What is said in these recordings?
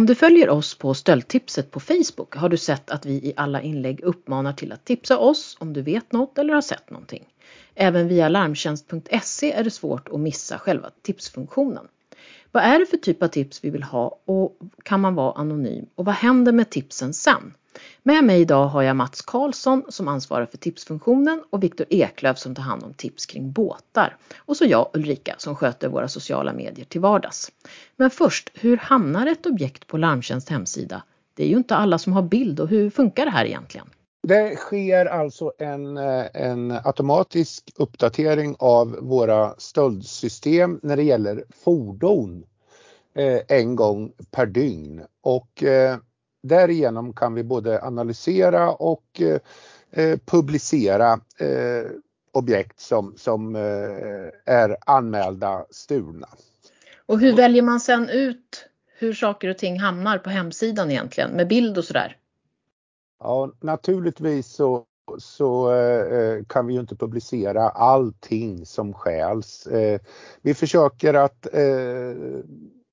Om du följer oss på Stöldtipset på Facebook har du sett att vi i alla inlägg uppmanar till att tipsa oss om du vet något eller har sett någonting. Även via larmtjänst.se är det svårt att missa själva tipsfunktionen. Vad är det för typ av tips vi vill ha och kan man vara anonym och vad händer med tipsen sen? Med mig idag har jag Mats Karlsson som ansvarar för tipsfunktionen och Viktor Eklöf som tar hand om tips kring båtar. Och så jag Ulrika som sköter våra sociala medier till vardags. Men först, hur hamnar ett objekt på Larmtjänst hemsida? Det är ju inte alla som har bild och hur funkar det här egentligen? Det sker alltså en, eh, en automatisk uppdatering av våra stöldsystem när det gäller fordon eh, en gång per dygn och eh, därigenom kan vi både analysera och eh, publicera eh, objekt som, som eh, är anmälda stulna. Och hur väljer man sen ut hur saker och ting hamnar på hemsidan egentligen med bild och sådär? Ja, naturligtvis så, så eh, kan vi ju inte publicera allting som stjäls. Eh, vi försöker att eh,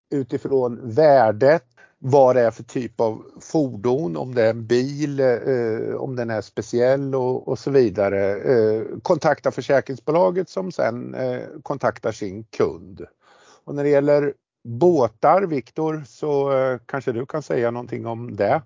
utifrån värdet vad det är för typ av fordon, om det är en bil, eh, om den är speciell och, och så vidare. Eh, kontakta försäkringsbolaget som sen eh, kontaktar sin kund. Och när det gäller båtar, Viktor, så eh, kanske du kan säga någonting om det?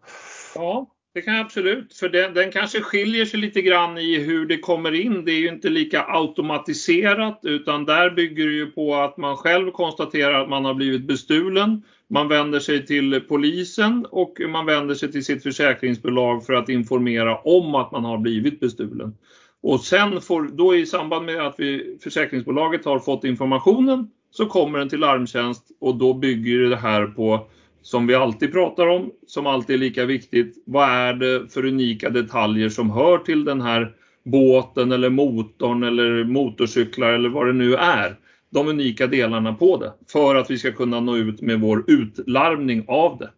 Ja, det kan jag absolut. För den, den, kanske skiljer sig lite grann i hur det kommer in. Det är ju inte lika automatiserat utan där bygger det ju på att man själv konstaterar att man har blivit bestulen. Man vänder sig till polisen och man vänder sig till sitt försäkringsbolag för att informera om att man har blivit bestulen. Och sen får, då i samband med att vi, försäkringsbolaget har fått informationen så kommer den till larmtjänst och då bygger det här på som vi alltid pratar om, som alltid är lika viktigt. Vad är det för unika detaljer som hör till den här båten eller motorn eller motorcyklar eller vad det nu är. De unika delarna på det för att vi ska kunna nå ut med vår utlarmning av det.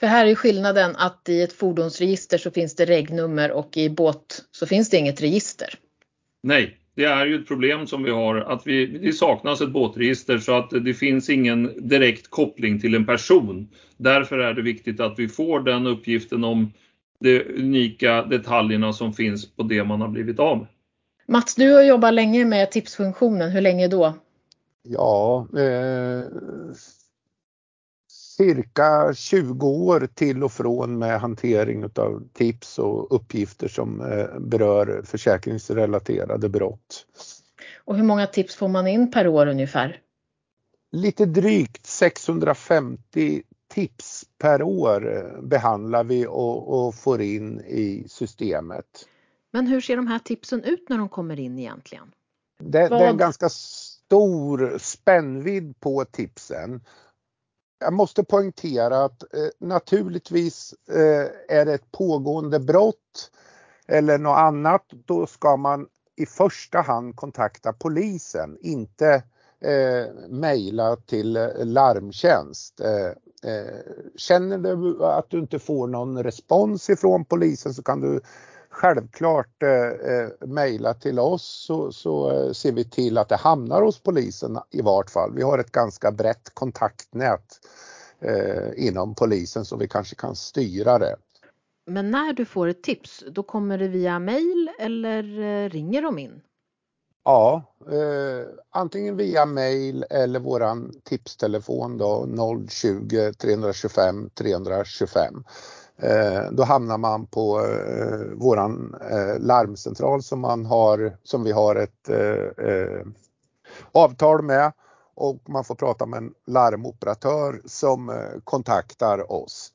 För här är skillnaden att i ett fordonsregister så finns det regnummer och i båt så finns det inget register. Nej, det är ju ett problem som vi har att vi, det saknas ett båtregister så att det finns ingen direkt koppling till en person. Därför är det viktigt att vi får den uppgiften om de unika detaljerna som finns på det man har blivit av med. Mats, du har jobbat länge med tipsfunktionen. Hur länge då? Ja, eh, cirka 20 år till och från med hantering av tips och uppgifter som eh, berör försäkringsrelaterade brott. Och hur många tips får man in per år ungefär? Lite drygt 650 tips per år eh, behandlar vi och, och får in i systemet. Men hur ser de här tipsen ut när de kommer in egentligen? Det, det är en ganska stor spännvidd på tipsen jag måste poängtera att eh, naturligtvis eh, är det ett pågående brott eller något annat, då ska man i första hand kontakta polisen, inte eh, mejla till eh, larmtjänst. Eh, eh, känner du att du inte får någon respons ifrån polisen så kan du självklart eh, eh mejla till oss så, så eh, ser vi till att det hamnar hos polisen i vart fall. Vi har ett ganska brett kontaktnät eh, inom polisen så vi kanske kan styra det. Men när du får ett tips, då kommer det via mejl eller eh, ringer de in? Ja, eh, antingen via mejl eller våran tipstelefon då 020 325 325. Eh, då hamnar man på eh, våran eh, larmcentral som, man har, som vi har ett eh, eh, avtal med och man får prata med en larmoperatör som eh, kontaktar oss.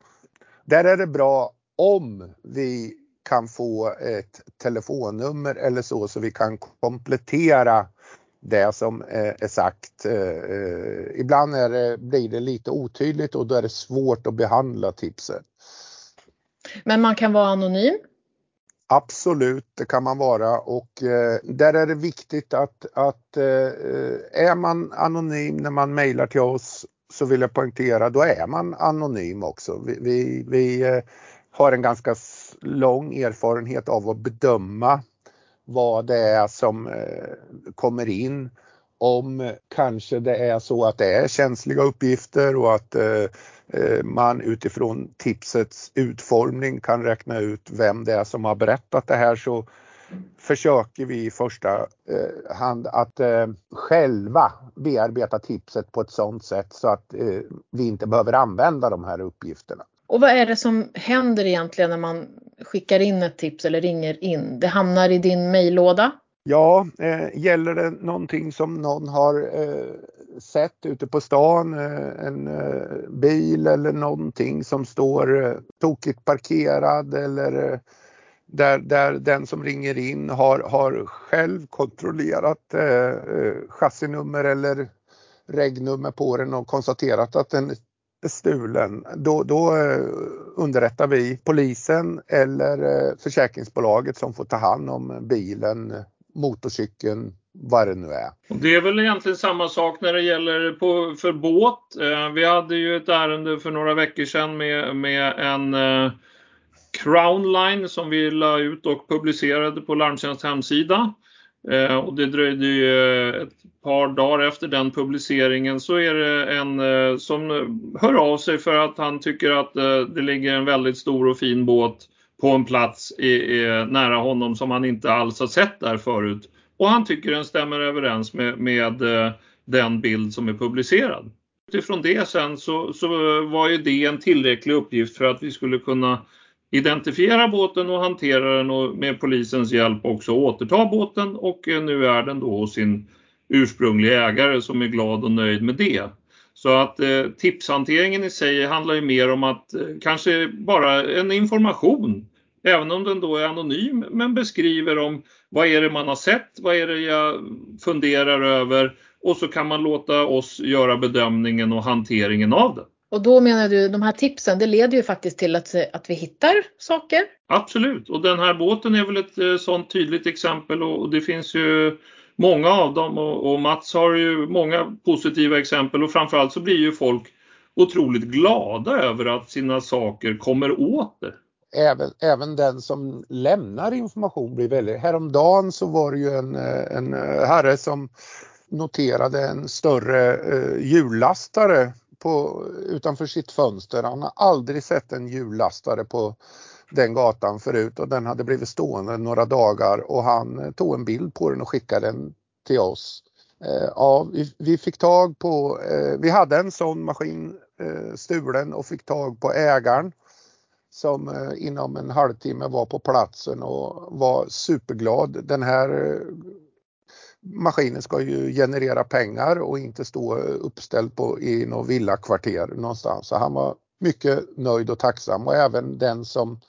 Där är det bra om vi kan få ett telefonnummer eller så så vi kan komplettera det som eh, är sagt. Eh, eh, ibland är det, blir det lite otydligt och då är det svårt att behandla tipset. Men man kan vara anonym? Absolut, det kan man vara och eh, där är det viktigt att, att eh, är man anonym när man mejlar till oss så vill jag poängtera, då är man anonym också. Vi, vi, vi eh, har en ganska lång erfarenhet av att bedöma vad det är som eh, kommer in om kanske det är så att det är känsliga uppgifter och att eh, eh, man utifrån tipsets utformning kan räkna ut vem det är som har berättat det här så försöker vi i första eh, hand att eh, själva bearbeta tipset på ett sådant sätt så att eh, vi inte behöver använda de här uppgifterna. Och vad är det som händer egentligen när man skickar in ett tips eller ringer in? Det hamnar i din mejllåda? Ja, eh, gäller det någonting som någon har eh, sett ute på stan, eh, en eh, bil eller någonting som står eh, tokigt parkerad eller eh, där, där den som ringer in har, har själv kontrollerat eh, eh, chassinummer eller regnummer på den och konstaterat att den är stulen, då, då underrättar vi polisen eller försäkringsbolaget som får ta hand om bilen motorcykeln, vad det nu är. Det är väl egentligen samma sak när det gäller på, för båt. Eh, vi hade ju ett ärende för några veckor sedan med, med en eh, Crownline som vi la ut och publicerade på Larmtjänst hemsida. Eh, och det dröjde ju eh, ett par dagar efter den publiceringen så är det en som hör av sig för att han tycker att det ligger en väldigt stor och fin båt på en plats i, i, nära honom som han inte alls har sett där förut. Och han tycker den stämmer överens med, med eh, den bild som är publicerad. Utifrån det sen så, så var ju det en tillräcklig uppgift för att vi skulle kunna identifiera båten och hantera den och med polisens hjälp också återta båten och eh, nu är den då hos sin ursprungliga ägare som är glad och nöjd med det. Så att eh, tipshanteringen i sig handlar ju mer om att eh, kanske bara en information, även om den då är anonym, men beskriver om vad är det man har sett, vad är det jag funderar över och så kan man låta oss göra bedömningen och hanteringen av det. Och då menar du, de här tipsen, det leder ju faktiskt till att, att vi hittar saker? Absolut, och den här båten är väl ett eh, sådant tydligt exempel och det finns ju många av dem och, och Mats har ju många positiva exempel och framförallt så blir ju folk otroligt glada över att sina saker kommer åter. Även, även den som lämnar information blir väldigt... Häromdagen så var det ju en, eh, en eh, herre som noterade en större eh, hjullastare på, utanför sitt fönster. Han har aldrig sett en hjullastare på den gatan förut och den hade blivit stående några dagar och han eh, tog en bild på den och skickade den till oss. Eh, ja, vi, fick tag på, eh, vi hade en sån maskin stulen och fick tag på ägaren som inom en halvtimme var på platsen och var superglad. Den här maskinen ska ju generera pengar och inte stå uppställd på, i något villakvarter någonstans. Så han var mycket nöjd och tacksam och även den som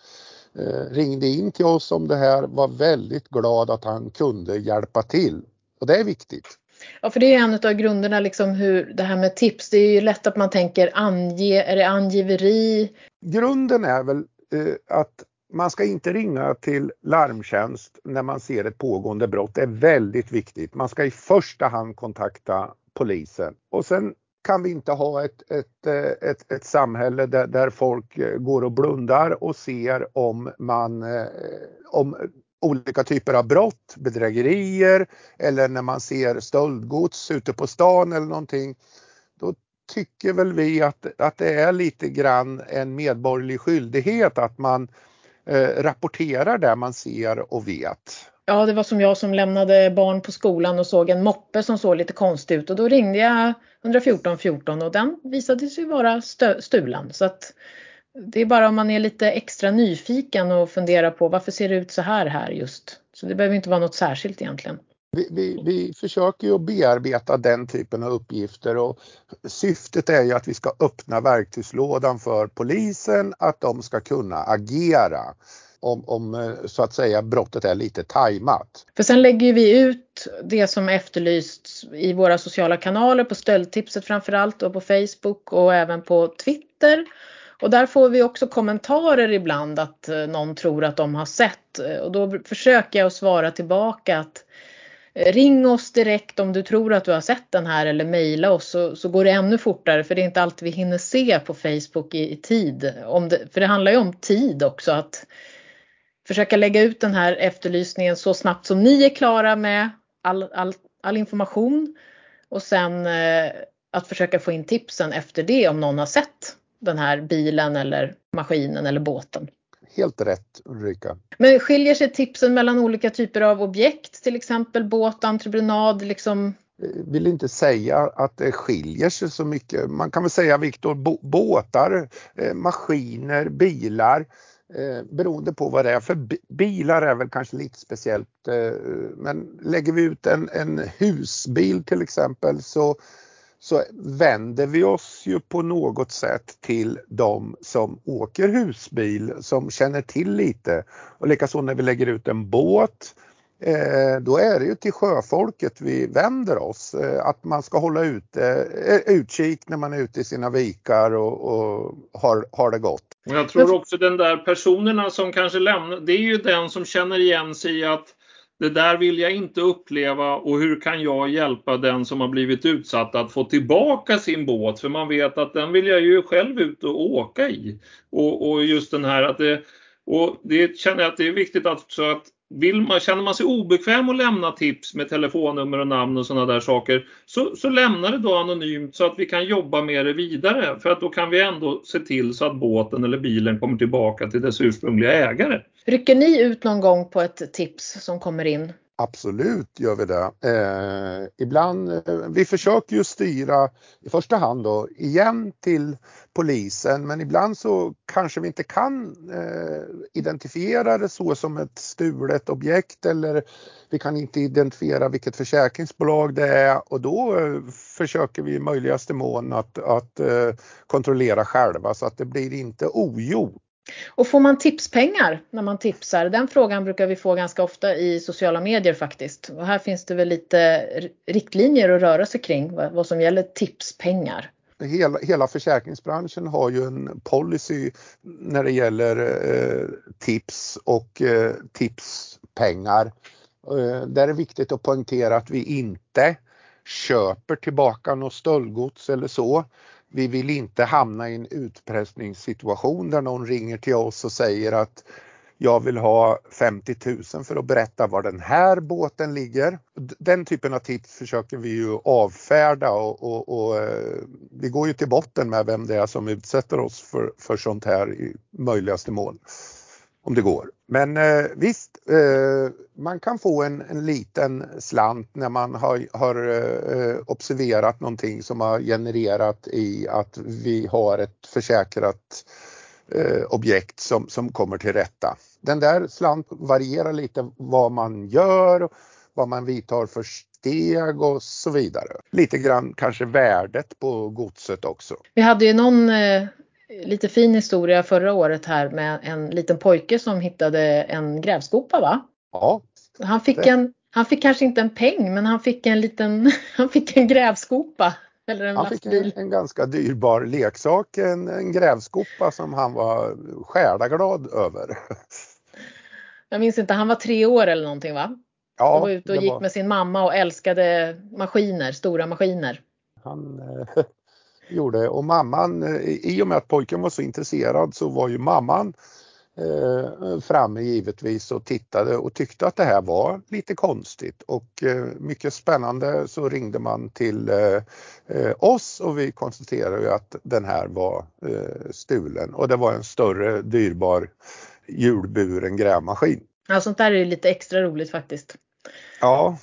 eh, ringde in till oss om det här var väldigt glad att han kunde hjälpa till. Och det är viktigt. Ja, för det är en av grunderna, liksom hur det här med tips. Det är ju lätt att man tänker ange, är det angiveri? Grunden är väl eh, att man ska inte ringa till larmtjänst när man ser ett pågående brott. Det är väldigt viktigt. Man ska i första hand kontakta polisen och sen kan vi inte ha ett, ett, eh, ett, ett samhälle där, där, folk eh, går och blundar och ser om man eh, om olika typer av brott, bedrägerier eller när man ser stöldgods ute på stan eller någonting. Då tycker väl vi att, att det är lite grann en medborgerlig skyldighet att man eh, rapporterar det man ser och vet. Ja, det var som jag som lämnade barn på skolan och såg en moppe som såg lite konstig ut och då ringde jag 114 14 och den visade sig vara stulen. Så att det är bara om man är lite extra nyfiken och funderar på varför ser det ut så här här just. Så det behöver inte vara något särskilt egentligen. Vi, vi, vi försöker ju bearbeta den typen av uppgifter och syftet är ju att vi ska öppna verktygslådan för polisen att de ska kunna agera om, om eh, så att säga brottet är lite tajmat. För sen lägger vi ut det som efterlysts i våra sociala kanaler på stöldtipset framförallt och på Facebook och även på Twitter. Och där får vi också kommentarer ibland att eh, någon tror att de har sett eh, och då försöker jag att svara tillbaka att Ring oss direkt om du tror att du har sett den här eller mejla oss så, så går det ännu fortare för det är inte alltid vi hinner se på Facebook i, i tid. Om det, för det handlar ju om tid också att försöka lägga ut den här efterlysningen så snabbt som ni är klara med all, all, all information. och sen eh, att försöka få in tipsen efter det om någon har sett den här bilen eller maskinen eller båten. Helt rätt Ulrika. Men skiljer sig tipsen mellan olika typer av objekt, till exempel båt, entreprenad, liksom? vill inte säga att det skiljer sig så mycket. Man kan väl säga Viktor, båtar, eh, maskiner, bilar eh, beroende på vad det är. För bilar är väl kanske lite speciellt eh, men lägger vi ut en, en husbil till exempel så så vänder vi oss ju på något sätt till de som åker husbil, som känner till lite. Och likaså när vi lägger ut en båt, eh, Eh, då är det ju till sjöfolket vi vänder oss. Eh, att man ska hålla ute, eh, utkik när man är ute i sina vikar och, och har, har det gott. Jag tror också den där personerna som kanske lämnar, det är ju den som känner igen sig i att det där vill jag inte uppleva och hur kan jag hjälpa den som har blivit utsatt att få tillbaka sin båt? För man vet att den vill jag ju själv ut och åka i. Och, och just den här att det, och det känner jag att det är viktigt att, så att vill man, känner man sig obekväm att lämna tips med telefonnummer och namn och sådana där saker så, så lämna det då anonymt så att vi kan jobba med det vidare för att då kan vi ändå se till så att båten eller bilen kommer tillbaka till dess ursprungliga ägare. Rycker ni ut någon gång på ett tips som kommer in? Absolut gör vi det. Eh, ibland, eh, vi försöker ju styra i första hand då igen till polisen men ibland så kanske vi inte kan eh, identifiera det så som ett stulet objekt eller vi kan inte identifiera vilket försäkringsbolag det är och då eh, försöker vi i möjligaste mån att, att eh, kontrollera själva så att det blir inte ogjort. Och får man tipspengar när man tipsar? Den frågan brukar vi få ganska ofta i sociala medier faktiskt. Och här finns det väl lite riktlinjer att röra sig kring vad som gäller tipspengar. Hela, hela försäkringsbranschen har ju en policy när det gäller eh, tips och eh, tipspengar. Eh, där är det viktigt att poängtera att vi inte köper tillbaka något stöldgods eller så. Vi vill inte hamna i en utpressningssituation där någon ringer till oss och säger att jag vill ha 50 000 för att berätta var den här båten ligger. Den typen av tips försöker vi ju avfärda och, och, och eh, vi går ju till botten med vem det är som utsätter oss för, för sånt här i möjligaste mån om det går. Men eh, visst, eh, man kan få en, en, liten slant när man har, har eh, observerat någonting som har genererat i att vi har ett försäkrat eh, objekt som, som kommer till rätta. Den där slant varierar lite vad man gör, vad man vidtar för steg och så vidare. Lite grann kanske värdet på godset också. Vi hade ju någon eh, lite fin historia förra året här med en liten pojke som hittade en grävskopa va? Ja. Han fick, en, han fick kanske inte en peng men han fick en liten, han fick en grävskopa. Eller en han fick en, en, ganska dyrbar leksak, en, en grävskopa som han var själaglad över. Jag minns inte, han var tre år eller någonting va? Ja, han var ute och gick var... med sin mamma och älskade maskiner, stora maskiner. Han, eh, gjorde och mamman, eh, i och med att pojken var så intresserad så var ju mamman eh, framme givetvis och tittade och tyckte att det här var lite konstigt och eh, mycket spännande så ringde man till eh, eh oss och vi konstaterade ju att den här var eh, stulen och det var en större dyrbar hjulburen grävmaskin. Ja, sånt där är lite extra roligt faktiskt. Ja,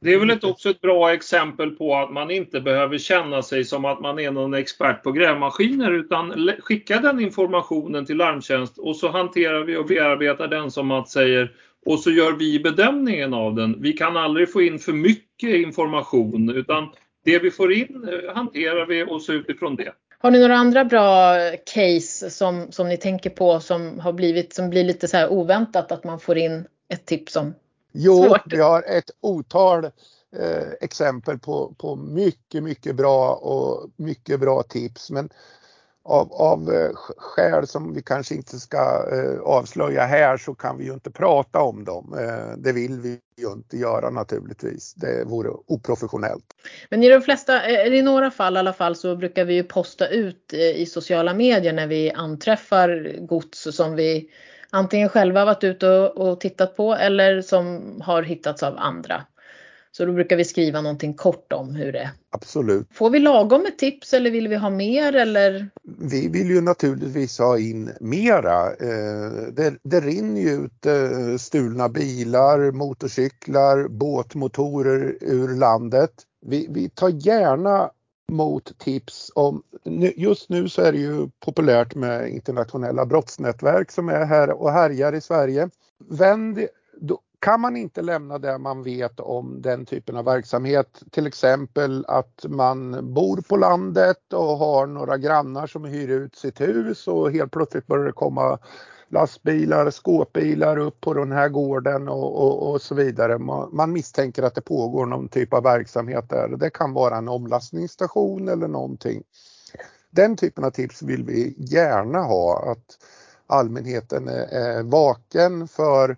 det är väl ett, också ett bra exempel på att man inte behöver känna sig som att man är någon expert på grävmaskiner utan skicka den informationen till Larmtjänst och så hanterar vi och bearbetar den som Mats säger och så gör vi bedömningen av den. Vi kan aldrig få in för mycket information utan det vi får in eh, hanterar vi och så utifrån det. Har ni några andra bra case som, som ni tänker på som har blivit som blir lite så här oväntat att man får in ett tips om? Jo, Svårt. vi har ett otal eh, exempel på, på mycket, mycket bra och mycket bra tips. Men av, av eh, skäl som vi kanske inte ska eh, avslöja här så kan vi ju inte prata om dem. Eh, det vill vi ju inte göra naturligtvis. Det vore oprofessionellt. Men i de flesta, eller i några fall i alla fall så brukar vi ju posta ut eh, i sociala medier när vi anträffar gods som vi antingen själva varit ute och, och tittat på eller som har hittats av andra. Så då brukar vi skriva någonting kort om hur det Absolut. Får vi lagom med tips eller vill vi ha mer eller? Vi vill ju naturligtvis ha in mera. Eh, det, det rinner ju ut eh, stulna bilar, motorcyklar, båtmotorer ur landet. Vi, vi tar gärna mot tips om, just nu så är det ju populärt med internationella brottsnätverk som är här och härjar i Sverige. Vänd, kan man inte lämna det man vet om den typen av verksamhet, till exempel att man bor på landet och har några grannar som hyr ut sitt hus och helt plötsligt börjar det komma lastbilar, skåpbilar upp på den här gården och, och, och så vidare. Man, man, misstänker att det pågår någon typ av verksamhet där. Det kan vara en omlastningsstation eller någonting. Den typen av tips vill vi gärna ha, att allmänheten är, är vaken för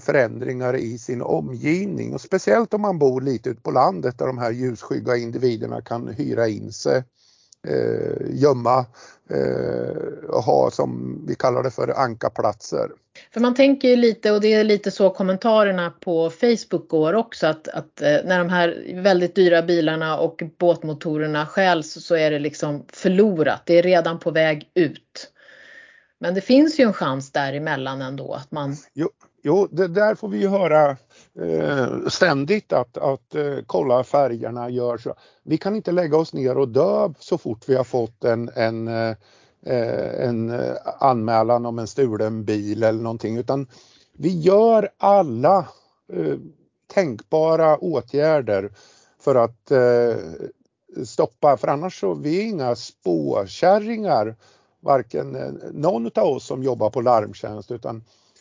förändringar i sin omgivning och speciellt om man bor lite ute på landet där de här ljusskygga individerna kan hyra in sig eh, gömma, eh, ha som vi kallar det för ankaplatser. För man tänker ju lite och det är lite så kommentarerna på Facebook går också att, att eh, när de här väldigt dyra bilarna och båtmotorerna stjäls så är det liksom förlorat. Det är redan på väg ut. Men det finns ju en chans däremellan ändå att man. Jo, jo det där får vi ju höra eh, ständigt att, att eh, kolla färgerna, gör så. Vi kan inte lägga oss ner och dö så fort vi har fått en, en, eh, eh en eh, anmälan om en stulen bil eller någonting utan vi gör alla eh, tänkbara åtgärder för att eh, stoppa, för annars så vi är inga spåkärringar, varken eh, någon av oss som jobbar på larmtjänst utan Eh,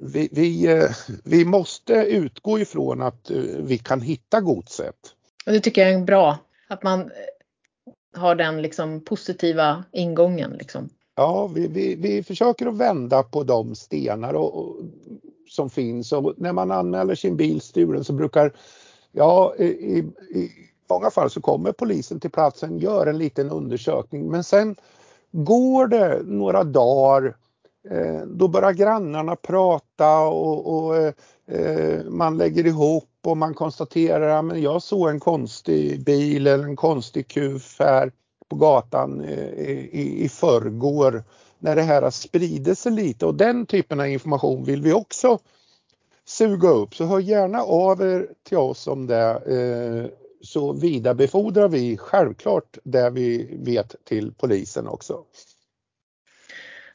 vi, vi, eh, vi måste utgå ifrån att eh, vi kan hitta godset. Och det tycker jag är bra, att man har den liksom positiva ingången. Liksom. Ja, vi, vi, vi försöker att vända på de stenar och, och, som finns och när man anmäler sin bil stulen så brukar, ja i, i många fall så kommer polisen till platsen, gör en liten undersökning men sen går det några dagar Eh, Eh, då börjar grannarna prata och, och eh, eh man lägger ihop och man konstaterar att jag såg en konstig bil eller en konstig kuf här på gatan eh, i, i förrgår när det här har spridit sig lite och den typen av information vill vi också suga upp. Så hör gärna av er till oss om det eh, så vidarebefordrar vi självklart det vi vet till polisen också.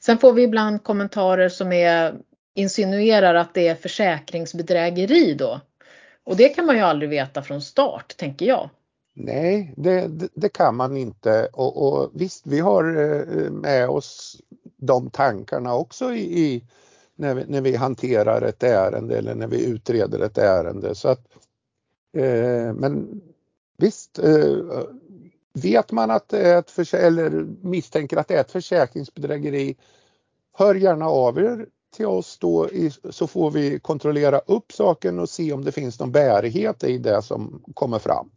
Sen får vi ibland kommentarer som är, insinuerar att det är försäkringsbedrägeri då. Och det kan man ju aldrig veta från start, tänker jag. Nej, det, det, det kan man inte och, och, visst, vi har eh, med oss de tankarna också i, i när, vi, när vi hanterar ett ärende eller när vi utreder ett ärende. Så att, eh, men visst, eh, vet man att det är ett eller misstänker att det är ett försäkringsbedrägeri hör gärna av er till oss då så får vi kontrollera upp saken och se om det finns någon bärighet i det som kommer fram.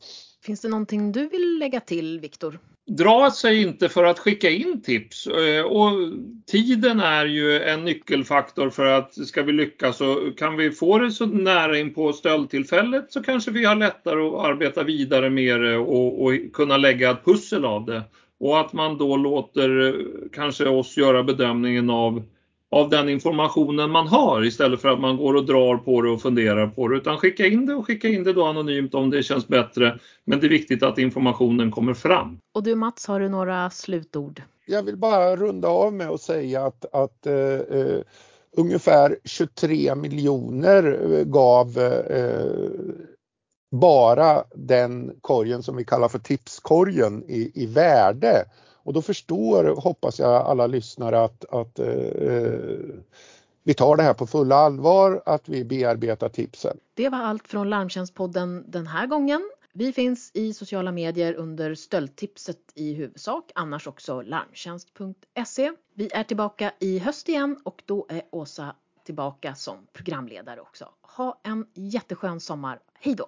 Finns det någonting du vill lägga till Viktor? Dra sig inte för att skicka in tips eh, och tiden är ju en nyckelfaktor för att ska vi lyckas och kan vi få det så nära in på stöldtillfället så kanske vi har lättare att arbeta vidare med det och, och kunna lägga ett pussel av det. Och att man då låter eh, kanske oss göra bedömningen av, av den informationen man har istället för att man går och drar på det och funderar på det. Utan skicka in det och skicka in det då anonymt om det känns bättre. Men det är viktigt att informationen kommer fram. Och du Mats, har du några slutord? Jag vill bara runda av med att säga att, att uh, uh, ungefär 23 miljoner gav uh, bara den korgen som vi kallar för tipskorgen i, i värde. Och då förstår, hoppas jag, alla lyssnare att, att eh, eh, vi tar det här på fulla allvar, att vi bearbetar tipsen. Det var allt från Larmtjänstpodden den här gången. Vi finns i sociala medier under Stöldtipset i huvudsak, annars också larmtjänst.se. Vi är tillbaka i höst igen och då är Åsa tillbaka som programledare också. Ha en jätteskön sommar. Hej då!